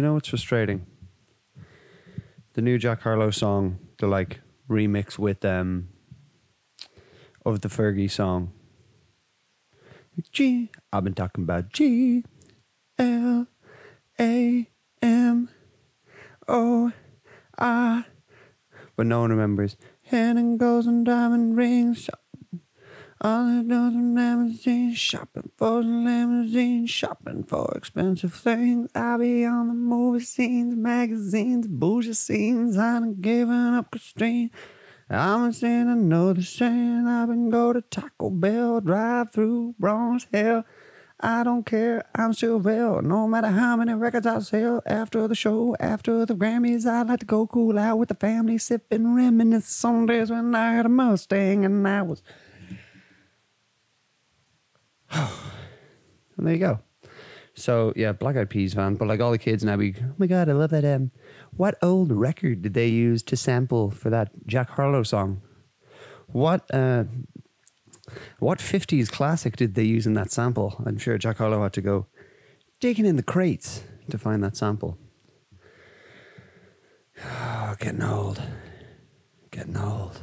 You know, it's frustrating. The new Jack Harlow song, the like remix with um of the Fergie song. G. I've been talking about G L A M O I. But no one remembers. Hand and gold and diamond rings. All I know is limousine shopping for the limousine, shopping for expensive things. I be on the movie scenes, magazines, bougie scenes. I done given up Christine. I'm a sinner, know the saying. I've been go to Taco Bell, drive through Bronx Hell. I don't care, I'm still real. No matter how many records I sell. After the show, after the Grammys, I like to go cool out with the family, sipping reminisce on days when I had a Mustang and I was. and there you go. So yeah, Black Eyed Peas fan, but like all the kids now, we oh my god, I love that. Um, what old record did they use to sample for that Jack Harlow song? What uh, what fifties classic did they use in that sample? I'm sure Jack Harlow had to go digging in the crates to find that sample. Oh, getting old, getting old.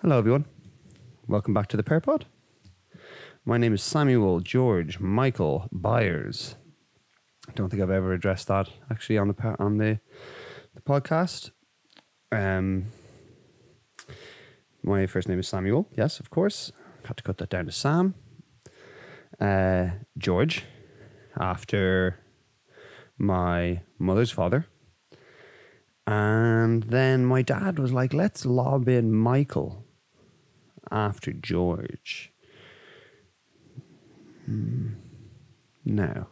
Hello, everyone. Welcome back to the Pear Pod. My name is Samuel George Michael Byers. I don't think I've ever addressed that actually on the on the the podcast. Um, my first name is Samuel. Yes, of course. Had to cut that down to Sam. Uh, George, after my mother's father. And then my dad was like, let's lob in Michael after George. Hmm. No.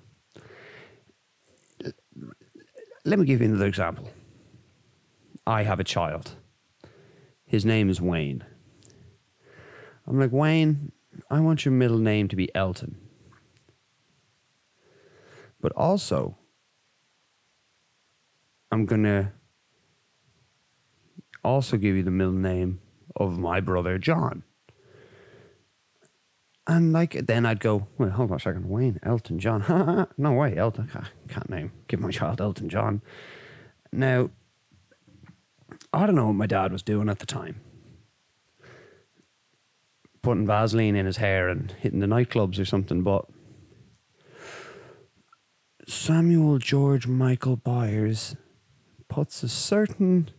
Let me give you another example. I have a child. His name is Wayne. I'm like, Wayne, I want your middle name to be Elton. But also, I'm going to also give you the middle name of my brother, John. And like, then I'd go, well, hold on a second, Wayne, Elton John. no way, Elton. Can't name, give my child Elton John. Now, I don't know what my dad was doing at the time. Putting Vaseline in his hair and hitting the nightclubs or something, but Samuel George Michael Byers puts a certain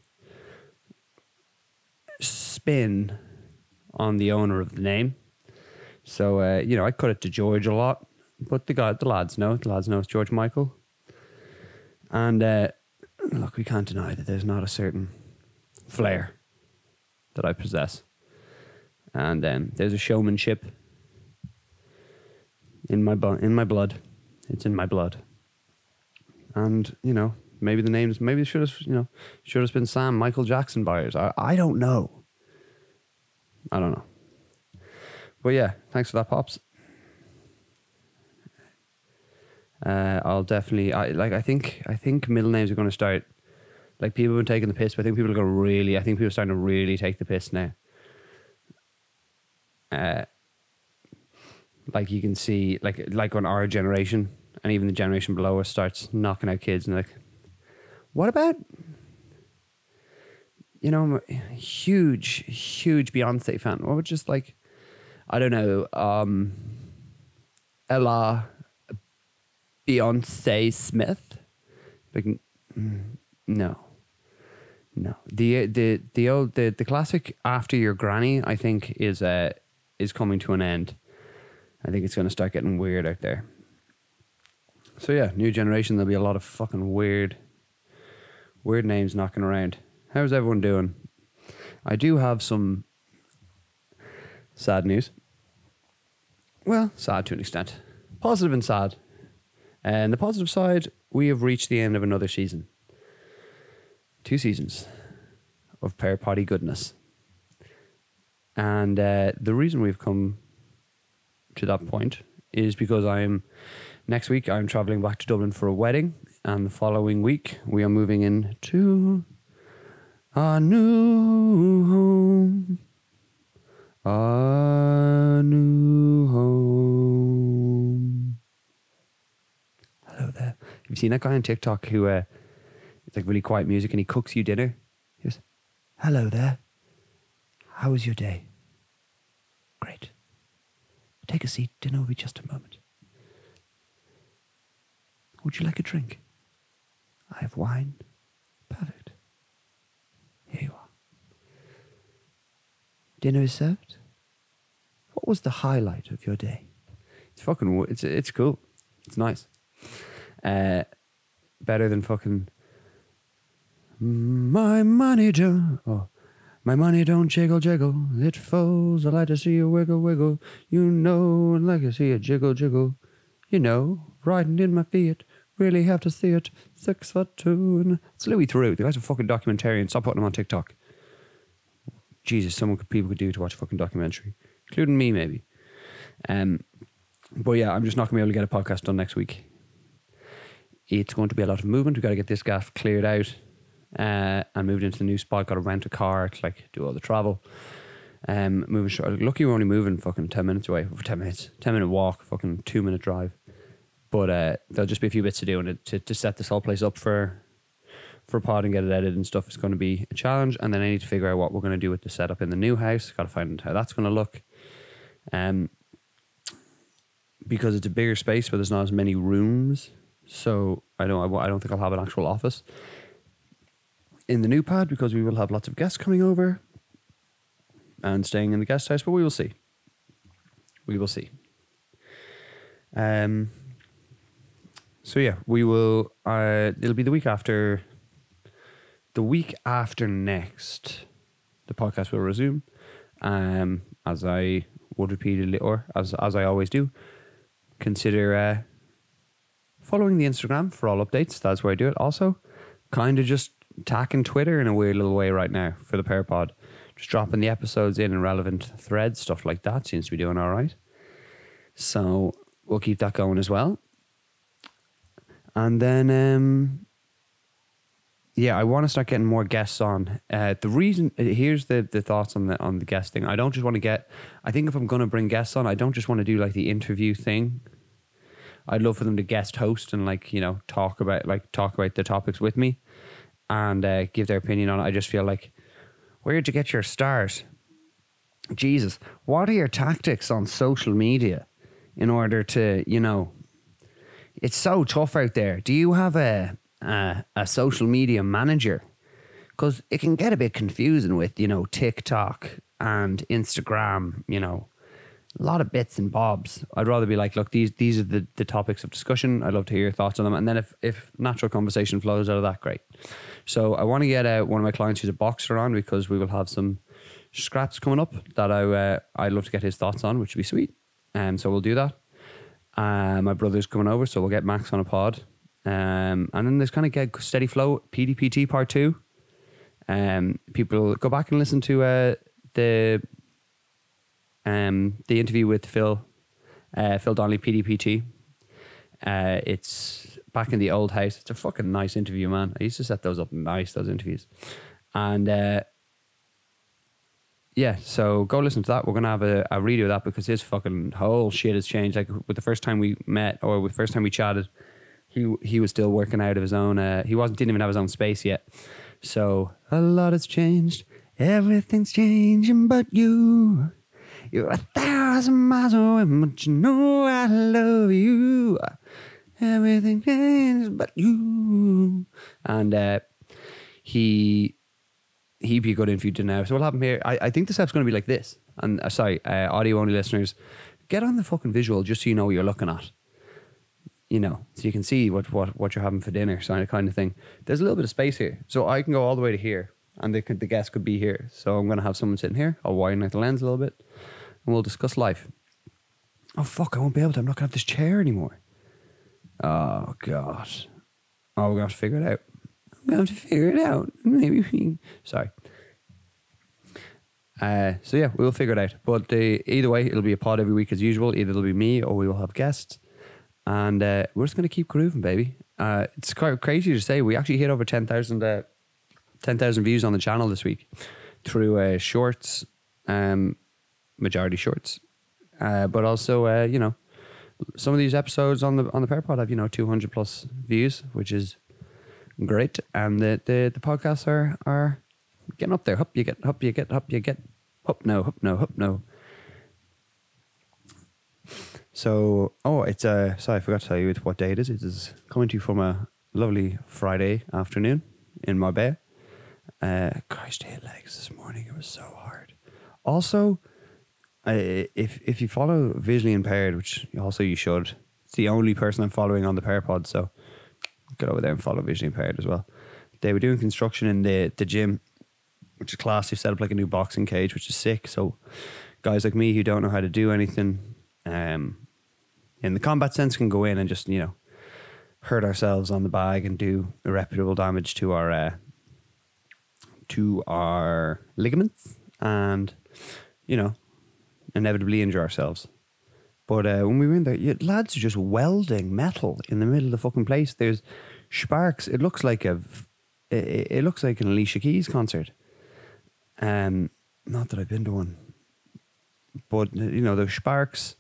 spin on the owner of the name. So uh, you know, I cut it to George a lot, but the guy, the lads know, the lads know it's George Michael. And uh, look, we can't deny that there's not a certain flair that I possess, and um, there's a showmanship in my in my blood. It's in my blood, and you know, maybe the names, maybe it should have, you know, should have been Sam Michael Jackson buyers. I, I don't know. I don't know. But yeah, thanks for that, pops. Uh, I'll definitely. I like. I think. I think middle names are going to start. Like people have been taking the piss, but I think people are going to really. I think people are starting to really take the piss now. Uh, like you can see, like like when our generation and even the generation below us starts knocking out kids and like, what about? You know, I'm a huge, huge Beyonce fan. What would just like, I don't know, um, Ella Beyonce Smith. Like, mm, no, no. The the the old the, the classic after your granny, I think, is uh is coming to an end. I think it's going to start getting weird out there. So yeah, new generation. There'll be a lot of fucking weird, weird names knocking around. How's everyone doing? I do have some sad news. Well, sad to an extent. Positive and sad. And the positive side, we have reached the end of another season. Two seasons of pair potty goodness. And uh, the reason we've come to that point is because I'm next week I'm traveling back to Dublin for a wedding, and the following week we are moving into a new home. A new home. Hello there. Have You've seen that guy on TikTok who uh, it's like really quiet music and he cooks you dinner. He goes, "Hello there. How was your day? Great. Take a seat. Dinner will be just a moment. Would you like a drink? I have wine. Perfect. Here you are. Dinner is served. What was the highlight of your day? It's fucking. It's it's cool. It's nice. Uh, better than fucking. My money don't. Oh, my money don't jiggle jiggle. It falls. I like to see you wiggle wiggle. You know, I like to see you jiggle jiggle. You know, riding in my Fiat. Really have to see it. Six foot two. And it's Louis Theroux. The guy's a fucking documentarian. Stop putting him on TikTok. Jesus, someone could, people could do to watch a fucking documentary, including me maybe. Um, but yeah, I'm just not gonna be able to get a podcast done next week. It's going to be a lot of movement. We've got to get this gaff cleared out uh, and moved into the new spot. Got to rent a car to like do all the travel. Um, moving short. Lucky we're only moving fucking ten minutes away. For ten minutes, ten minute walk, fucking two minute drive. But uh, there'll just be a few bits to do and to, to set this whole place up for for pod and get it edited and stuff is going to be a challenge. And then I need to figure out what we're going to do with the setup in the new house. Got to find how that's going to look. Um, because it's a bigger space, but there's not as many rooms. So I don't, I don't think I'll have an actual office in the new pad because we will have lots of guests coming over and staying in the guest house. But we will see. We will see. Um. So yeah, we will. Uh, it'll be the week after the week after next, the podcast will resume. Um, as I would repeatedly, or as as I always do, consider uh, following the Instagram for all updates. That's where I do it. Also, kind of just tacking Twitter in a weird little way right now for the Parapod. Just dropping the episodes in and relevant threads, stuff like that seems to be doing all right. So we'll keep that going as well. And then um, yeah, I want to start getting more guests on. Uh, the reason uh, here's the the thoughts on the on the guest thing. I don't just want to get. I think if I'm going to bring guests on, I don't just want to do like the interview thing. I'd love for them to guest host and like you know talk about like talk about the topics with me, and uh, give their opinion on it. I just feel like, where did you get your stars? Jesus, what are your tactics on social media in order to you know? It's so tough out there. Do you have a a social media manager because it can get a bit confusing with you know TikTok and Instagram. You know, a lot of bits and bobs. I'd rather be like, look, these these are the, the topics of discussion. I'd love to hear your thoughts on them, and then if if natural conversation flows out of that, great. So I want to get uh, one of my clients who's a boxer on because we will have some scraps coming up that I uh, I'd love to get his thoughts on, which would be sweet. And um, so we'll do that. Uh, my brother's coming over, so we'll get Max on a pod um, and then there's kind of get steady flow PDPT part two. Um, people go back and listen to uh, the um, the interview with Phil uh, Phil Donnelly PDPT. Uh, it's back in the old house. It's a fucking nice interview, man. I used to set those up nice those interviews, and uh, yeah. So go listen to that. We're gonna have a, a redo of that because his fucking whole shit has changed. Like with the first time we met or with the first time we chatted he he was still working out of his own. Uh, he wasn't didn't even have his own space yet. So a lot has changed. Everything's changing, but you. You're a thousand miles away, but you know I love you. Everything changed, but you. And uh, he he'd be a good interview now. So what happened here. I, I think this app's going to be like this. And uh, sorry, uh, audio only listeners, get on the fucking visual just so you know what you're looking at you know, so you can see what, what, what you're having for dinner, so kind of thing. There's a little bit of space here. So I can go all the way to here and the, the guest could be here. So I'm going to have someone sitting here. I'll widen out the lens a little bit and we'll discuss life. Oh, fuck, I won't be able to. I'm not going to have this chair anymore. Oh, God. Oh, we're going to have to figure it out. I'm going to have to figure it out. Maybe. Sorry. Uh, so yeah, we'll figure it out. But uh, either way, it'll be a pod every week as usual. Either it'll be me or we will have guests and uh, we're just going to keep grooving, baby. Uh, it's quite crazy to say we actually hit over 10,000 uh, 10, views on the channel this week through uh, shorts, um, majority shorts, uh, but also uh, you know some of these episodes on the on the Pear Pod have you know 200 plus views, which is great, and the the, the podcasts are are getting up there. Up you get, up you get, up you get, up no, up no, up no. So, oh, it's uh, sorry, I forgot to tell you what day it is. It is coming to you from a lovely Friday afternoon in Marbella. Uh, Christ, I hit legs this morning. It was so hard. Also, uh, if if you follow visually impaired, which also you should, it's the only person I'm following on the PearPod. So get over there and follow visually impaired as well. They were doing construction in the the gym, which is class. They've set up like a new boxing cage, which is sick. So guys like me who don't know how to do anything, um, in the combat sense, can go in and just you know hurt ourselves on the bag and do irreparable damage to our uh, to our ligaments and you know inevitably injure ourselves. But uh, when we were in there, you, lads are just welding metal in the middle of the fucking place. There's sparks. It looks like a, it, it looks like an Alicia Keys concert. Um, not that I've been to one, but you know the sparks.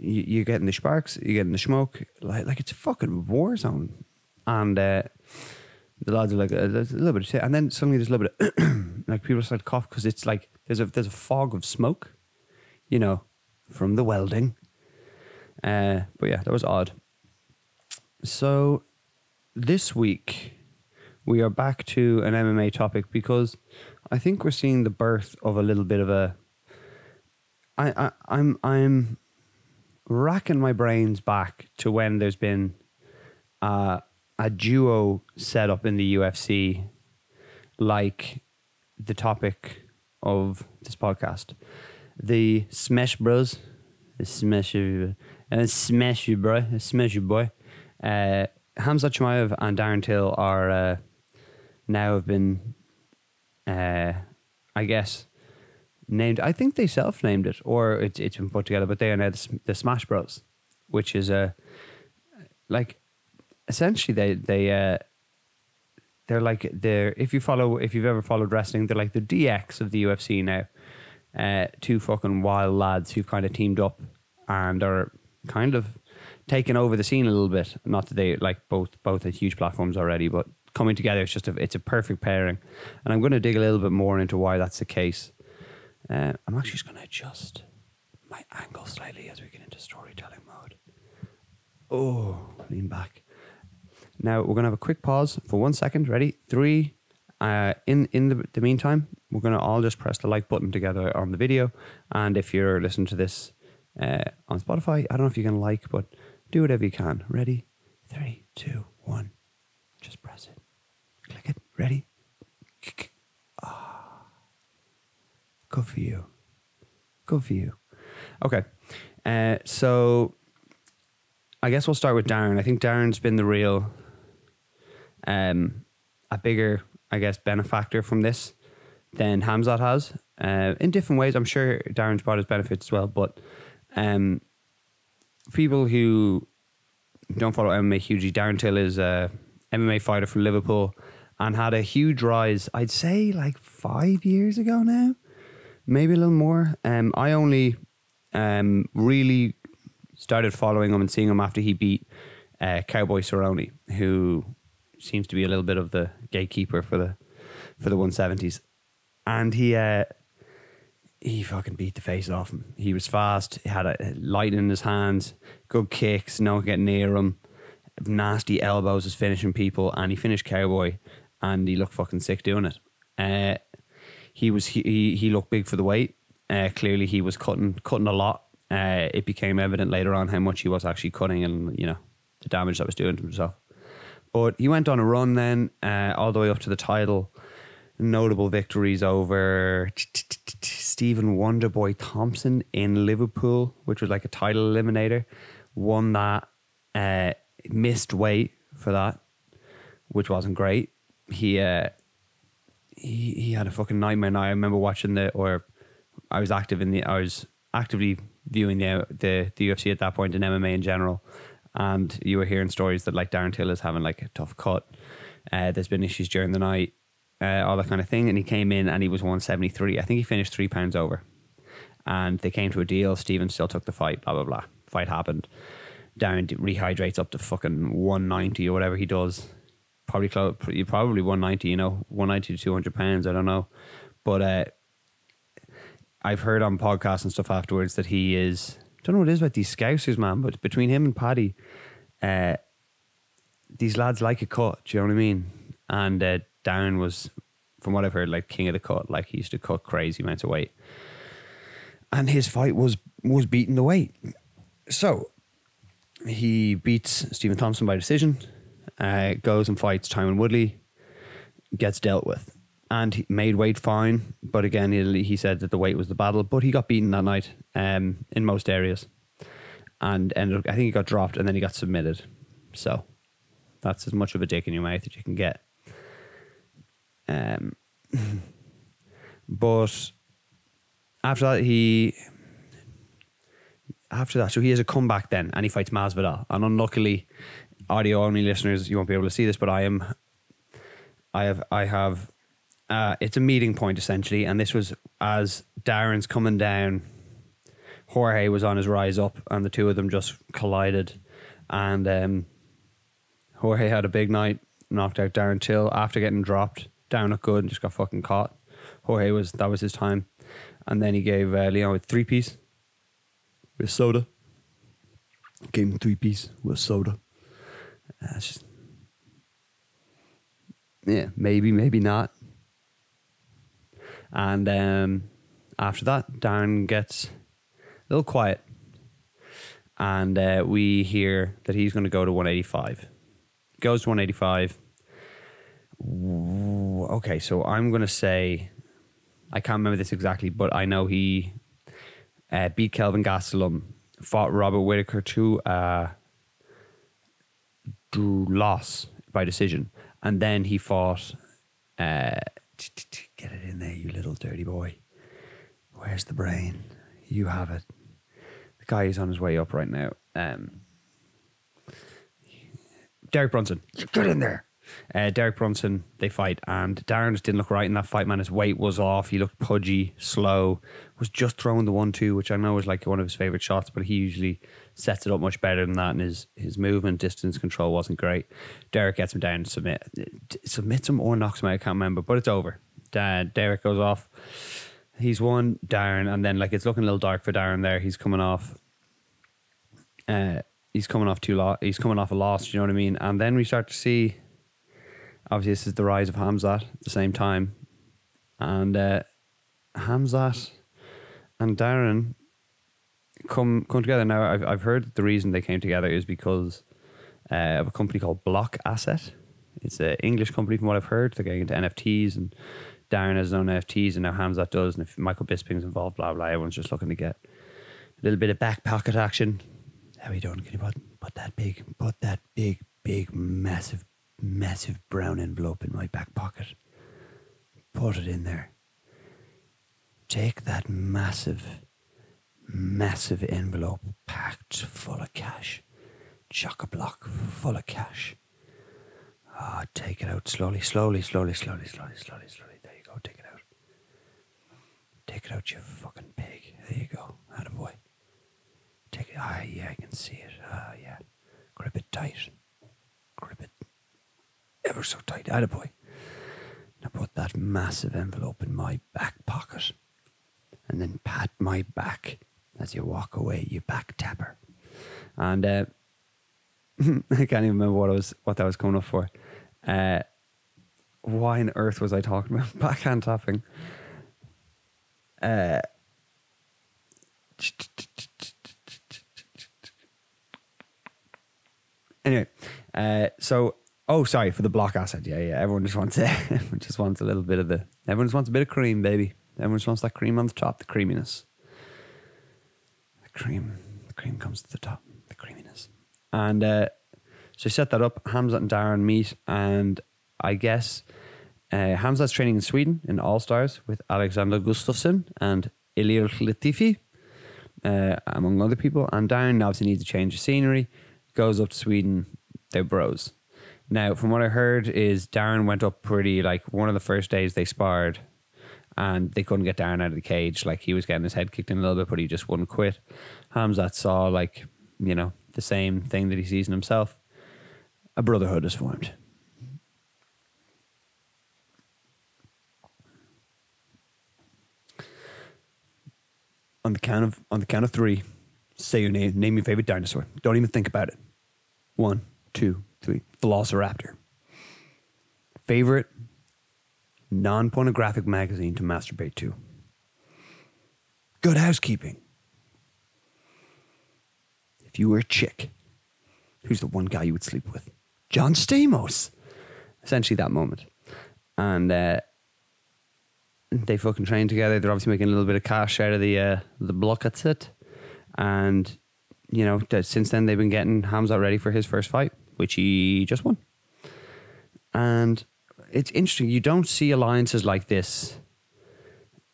You, you're getting the sparks. You're getting the smoke. Like like it's a fucking war zone, and uh, the lads are like uh, there's a little bit of t- and then suddenly there's a little bit of like people start to cough because it's like there's a there's a fog of smoke, you know, from the welding. Uh, but yeah, that was odd. So this week we are back to an MMA topic because I think we're seeing the birth of a little bit of a. I, I I'm I'm racking my brains back to when there's been uh, a duo set up in the UFC, like the topic of this podcast. The Smesh Bros. The Smash and uh, Smash you bro, Smash you boy. Uh, Hamzat Chimaev and Darren Till are uh, now have been, uh, I guess, named. I think they self named it, or it's it's been put together. But they are now the, the Smesh Bros, which is a like essentially they they uh, they're like they're if you follow if you've ever followed wrestling, they're like the DX of the UFC now. Uh, two fucking wild lads who've kind of teamed up and are kind of taking over the scene a little bit. Not that they like both both had huge platforms already, but coming together it's just a it's a perfect pairing. And I'm going to dig a little bit more into why that's the case. Uh, I'm actually just going to adjust my angle slightly as we get into storytelling mode. Oh, lean back. Now we're gonna have a quick pause for one second. Ready? Three. Uh, in in the, the meantime, we're gonna all just press the like button together on the video. And if you're listening to this uh, on Spotify, I don't know if you can like, but do whatever you can. Ready? Three, two, one. Just press it. Click it. Ready? Ah. Good for you. Good for you. Okay. Uh, so I guess we'll start with Darren. I think Darren's been the real um, a bigger, I guess, benefactor from this than Hamzat has. Uh, in different ways, I'm sure Darren's brought his benefits as well. But um, people who don't follow MMA hugely, Darren Till is a MMA fighter from Liverpool and had a huge rise. I'd say like five years ago now, maybe a little more. Um, I only um, really started following him and seeing him after he beat uh, Cowboy Cerrone, who seems to be a little bit of the gatekeeper for the for the 170s. And he uh, he fucking beat the face off him. He was fast, he had a light in his hands, good kicks, no one get near him, nasty elbows was finishing people, and he finished Cowboy and he looked fucking sick doing it. Uh, he was he, he looked big for the weight. Uh, clearly he was cutting cutting a lot. Uh, it became evident later on how much he was actually cutting and you know the damage that was doing to himself. But he went on a run then, uh, all the way up to the title. Notable victories over Stephen Wonderboy Thompson in Liverpool, which was like a title eliminator. Won that, uh, missed weight for that, which wasn't great. He uh, he he had a fucking nightmare. Now I remember watching the or I was active in the I was actively viewing the the, the UFC at that point in MMA in general, and you were hearing stories that like Darren Till is having like a tough cut. Uh, there's been issues during the night, uh, all that kind of thing. And he came in and he was 173. I think he finished three pounds over. And they came to a deal. Stephen still took the fight, blah, blah, blah. fight happened. Darren rehydrates up to fucking 190 or whatever he does. Probably close, probably 190, you know, 190 to 200 pounds. I don't know. But uh, I've heard on podcasts and stuff afterwards that he is, I don't know what it is about these Scousers, man, but between him and Paddy, uh, these lads like a cut. Do you know what I mean? And uh, Darren was, from what I've heard, like king of the cut. Like he used to cut crazy amounts of weight, and his fight was was beating the weight. So he beats Stephen Thompson by decision. Uh, goes and fights Tyron Woodley. Gets dealt with, and he made weight fine. But again, he, he said that the weight was the battle. But he got beaten that night um, in most areas, and ended. Up, I think he got dropped, and then he got submitted. So that's as much of a dick in your mouth that you can get. Um, but after that, he after that, so he has a comeback then, and he fights Masvidal. And unluckily, audio only listeners, you won't be able to see this, but I am, I have, I have, uh, it's a meeting point essentially, and this was as Darren's coming down. Jorge was on his rise up, and the two of them just collided, and um, Jorge had a big night, knocked out Darren Till after getting dropped. Down looked good and just got fucking caught. Jorge was that was his time, and then he gave uh, Leon a three piece with soda. Gave him three piece with soda. It's just, yeah, maybe, maybe not. And um, after that, Darren gets a little quiet, and uh, we hear that he's going to go to 185. Goes to 185. Ooh, Okay, so I'm going to say, I can't remember this exactly, but I know he uh, beat Kelvin Gastelum, fought Robert Whitaker to uh, drew loss by decision, and then he fought. Uh, get it in there, you little dirty boy. Where's the brain? You have it. The guy is on his way up right now. Um, Derek Brunson, get in there. Uh, Derek Brunson, they fight, and Darren just didn't look right in that fight, man. His weight was off. He looked pudgy, slow, was just throwing the one two, which I know is like one of his favorite shots, but he usually sets it up much better than that, and his, his movement, distance control wasn't great. Derek gets him down, submit, submits him or knocks him out, I can't remember, but it's over. Da- Derek goes off. He's won Darren, and then like it's looking a little dark for Darren there. He's coming off. Uh, he's coming off two lo- He's coming off a loss. You know what I mean? And then we start to see obviously this is the rise of Hamzat at the same time, and uh, Hamzat and Darren come come together. Now I've I've heard the reason they came together is because uh, of a company called Blockasset. It's an English company from what I've heard. They're getting into NFTs and Darren has his own NFTs and now Hamzat does. And if Michael Bisping's involved, blah blah, everyone's just looking to get a little bit of back pocket action. How are you doing? Can you put put that big put that big big massive massive brown envelope in my back pocket. Put it in there. Take that massive, massive envelope packed full of cash. Chock a block full of cash. Ah, take it out slowly, slowly, slowly, slowly, slowly, slowly, slowly. There you go, take it out. Take it out, you fucking pig. There you go. Attaboy. Take it. Ah, yeah, I can see it. Ah, yeah. Grip it tight. Grip it ever so tight. Attaboy. I put that massive envelope in my back pocket and then pat my back as you walk away, you back tapper. And uh, I can't even remember what I was what that was coming up for. Uh, why on earth was I talking about backhand tapping? Uh, anyway, uh, so oh, sorry for the Blockasset. Yeah, yeah. Everyone just wants everyone just wants a little bit of the. Everyone just wants a bit of cream, baby. Everyone just wants that cream on the top, the creaminess. The cream, the cream comes to the top, the creaminess, and uh, so set that up. Hamzat and Darren meet, and I guess uh, Hamzat's training in Sweden in All Stars with Alexander Gustafsson and Ilir Latifi, uh, among other people. And Darren obviously needs a change of scenery, goes up to Sweden. They're bros. Now, from what I heard, is Darren went up pretty like one of the first days they sparred, and they couldn't get Darren out of the cage. Like he was getting his head kicked in a little bit, but he just wouldn't quit. Hamzat saw like you know, the same thing that he sees in himself. A brotherhood is formed. On the count of on the count of three, say your name. Name your favorite dinosaur. Don't even think about it. One, two, three. Velociraptor. Favorite non-pornographic magazine to masturbate to. Good housekeeping. If you were a chick, who's the one guy you would sleep with? John Stamos. Essentially that moment. And uh, they fucking train together. They're obviously making a little bit of cash out of the uh, the block at it. And, you know, since then they've been getting Hamzat ready for his first fight, which he just won. And it's interesting. You don't see alliances like this,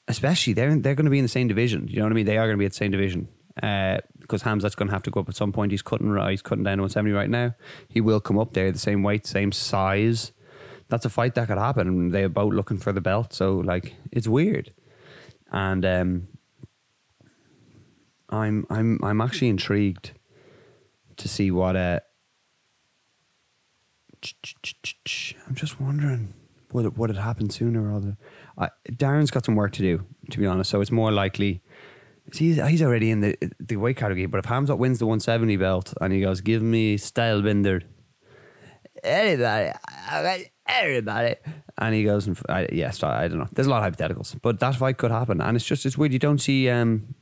especially they're they're going to be in the same division. You know what I mean? They are going to be at the same division uh, because Hamzat's going to have to go up at some point. He's cutting he's cutting down to 170 right now. He will come up there the same weight, same size. That's a fight that could happen. They're both looking for the belt, so like it's weird. And um, I'm I'm I'm actually intrigued to see what uh I'm just wondering it would it happen sooner or other. I, Darren's got some work to do, to be honest. So it's more likely he's he's already in the the weight category. But if Hamzat wins the 170 belt and he goes, "Give me Stylebender," everybody, everybody, and he goes and I, yes, I, I don't know. There's a lot of hypotheticals, but that fight could happen, and it's just it's weird. You don't see um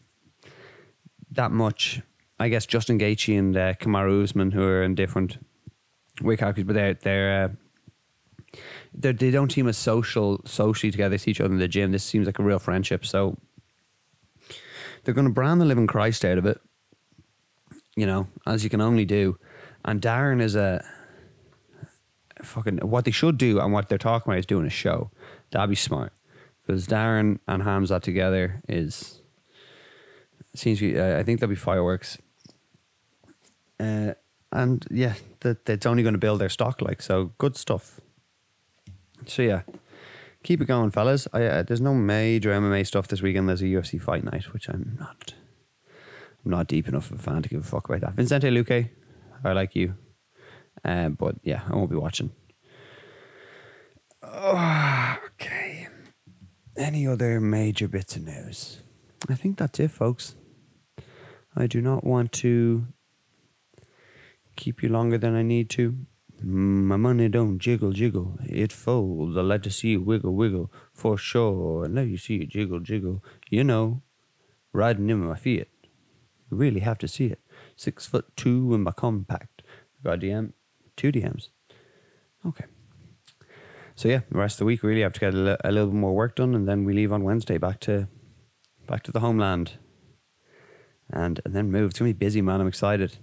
that much. I guess Justin Gaethje and uh, Kamaru Usman, who are in different weight categories, but they're they're. Uh, they're, they don't seem as social socially together. They see each other in the gym. This seems like a real friendship. So they're going to brand the living Christ out of it, you know, as you can only do. And Darren is a fucking what they should do and what they're talking about is doing a show. That'd be smart because Darren and Hamzat together is seems to be, uh, I think there'll be fireworks. Uh, and yeah, that that's only going to build their stock. Like so, good stuff. So yeah, keep it going, fellas. I, uh, there's no major MMA stuff this weekend. There's a UFC fight night, which I'm not. I'm not deep enough of a fan to give a fuck about that. Vicente Luque, I like you, uh, but yeah, I won't be watching. Oh, okay. Any other major bits of news? I think that's it, folks. I do not want to keep you longer than I need to. My money don't jiggle jiggle, it folds. I like to see it wiggle wiggle for sure. And let you see it jiggle jiggle. You know, riding in my Fiat. You really have to see it. Six foot two in my compact. Got a DM, two DMs. Okay. So yeah, the rest of the week really have to get a little bit more work done, and then we leave on Wednesday back to back to the homeland, and and then move. It's gonna be busy, man. I'm excited.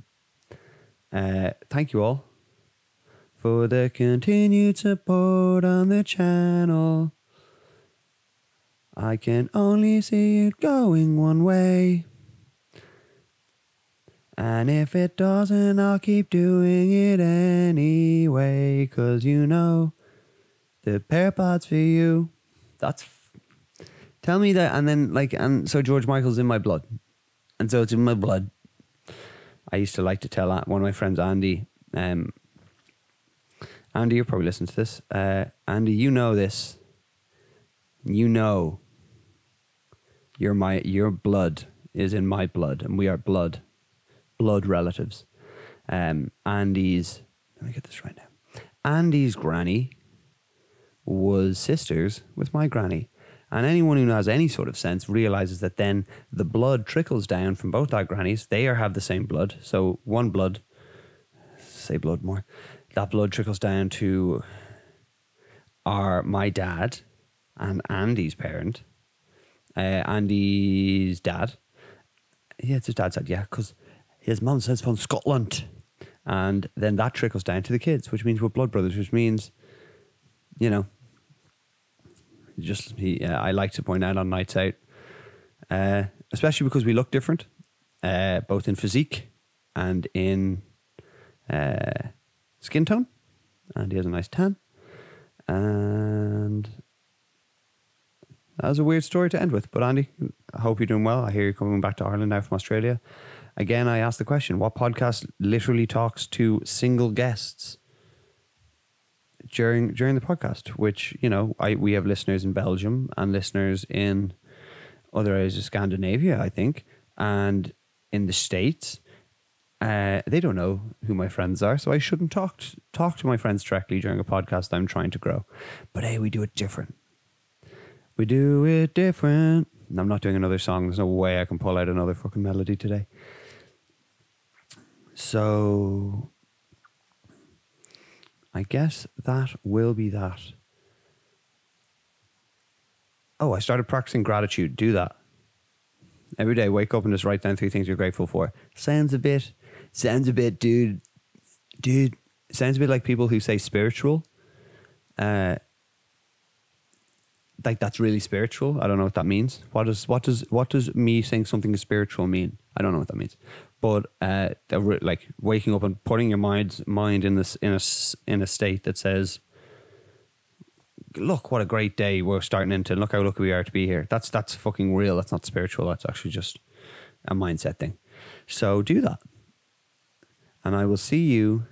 Uh, thank you all for the continued support on the channel. I can only see it going one way. And if it doesn't, I'll keep doing it anyway. Cause you know, the pair pods for you. That's. F- Tell me that. And then, like, and so George Michael's in my blood. And so it's in my blood. I used to like to tell one of my friends, Andy, um, Andy, you're probably listening to this. Uh, Andy, you know this. You know your my your blood is in my blood, and we are blood, blood relatives. Um, Andy's let me get this right now. Andy's granny was sisters with my granny. And anyone who has any sort of sense realizes that then the blood trickles down from both our grannies. They are have the same blood. So one blood, say blood more, that blood trickles down to our my dad and Andy's parent, uh, Andy's dad. Yeah, it's his dad's side. Yeah, because his mum says from Scotland, and then that trickles down to the kids, which means we're blood brothers, which means, you know, just he. Uh, I like to point out on nights out, uh, especially because we look different, uh, both in physique and in uh, skin tone, and he has a nice tan. And that was a weird story to end with. But Andy, I hope you're doing well. I hear you're coming back to Ireland now from Australia. Again, I asked the question what podcast literally talks to single guests during during the podcast? Which, you know, I we have listeners in Belgium and listeners in other areas of Scandinavia, I think, and in the States. Uh, they don't know who my friends are, so I shouldn't talk to, talk to my friends directly during a podcast I'm trying to grow. But hey, we do it different. We do it different. I'm not doing another song. There's no way I can pull out another fucking melody today. So I guess that will be that. Oh, I started practicing gratitude. Do that. Every day, wake up and just write down three things you're grateful for. Sounds a bit, sounds a bit, dude, dude. Sounds a bit like people who say spiritual. Uh, like that's really spiritual. I don't know what that means. What does what does what does me saying something is spiritual mean? I don't know what that means. But uh, like waking up and putting your mind mind in this in a in a state that says, "Look, what a great day we're starting into. Look how lucky we are to be here." That's that's fucking real. That's not spiritual. That's actually just a mindset thing. So do that, and I will see you.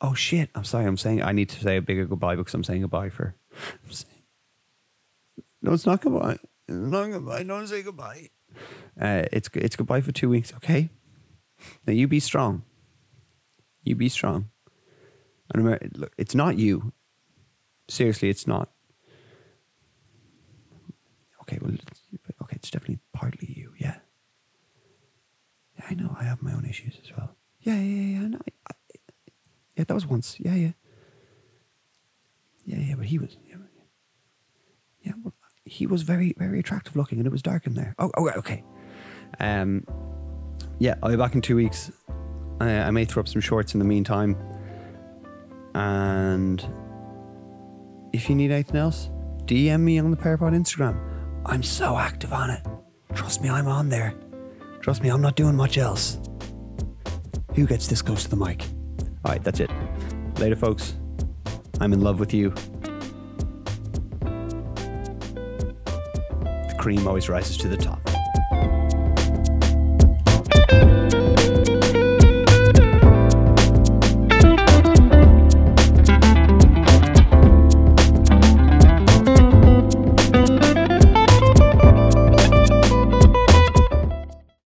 Oh shit! I'm sorry. I'm saying I need to say a bigger goodbye because I'm saying goodbye for no, it's not goodbye. It's not goodbye. Don't say goodbye. Uh, it's it's goodbye for two weeks. Okay. Now you be strong. You be strong. And remember, look, it's not you. Seriously, it's not. Okay, well, okay, it's definitely partly you. Yeah. Yeah, I know. I have my own issues as well. Yeah, yeah, yeah. I know. I, yeah, that was once. Yeah, yeah. Yeah, yeah, but he was. Yeah, he was very, very attractive looking, and it was dark in there. Oh, oh, okay. Um, yeah, I'll be back in two weeks. I, I may throw up some shorts in the meantime, and if you need anything else, DM me on the Parapod Instagram. I'm so active on it. Trust me, I'm on there. Trust me, I'm not doing much else. Who gets this close to the mic? All right, that's it. Later, folks. I'm in love with you. Cream always rises to the top.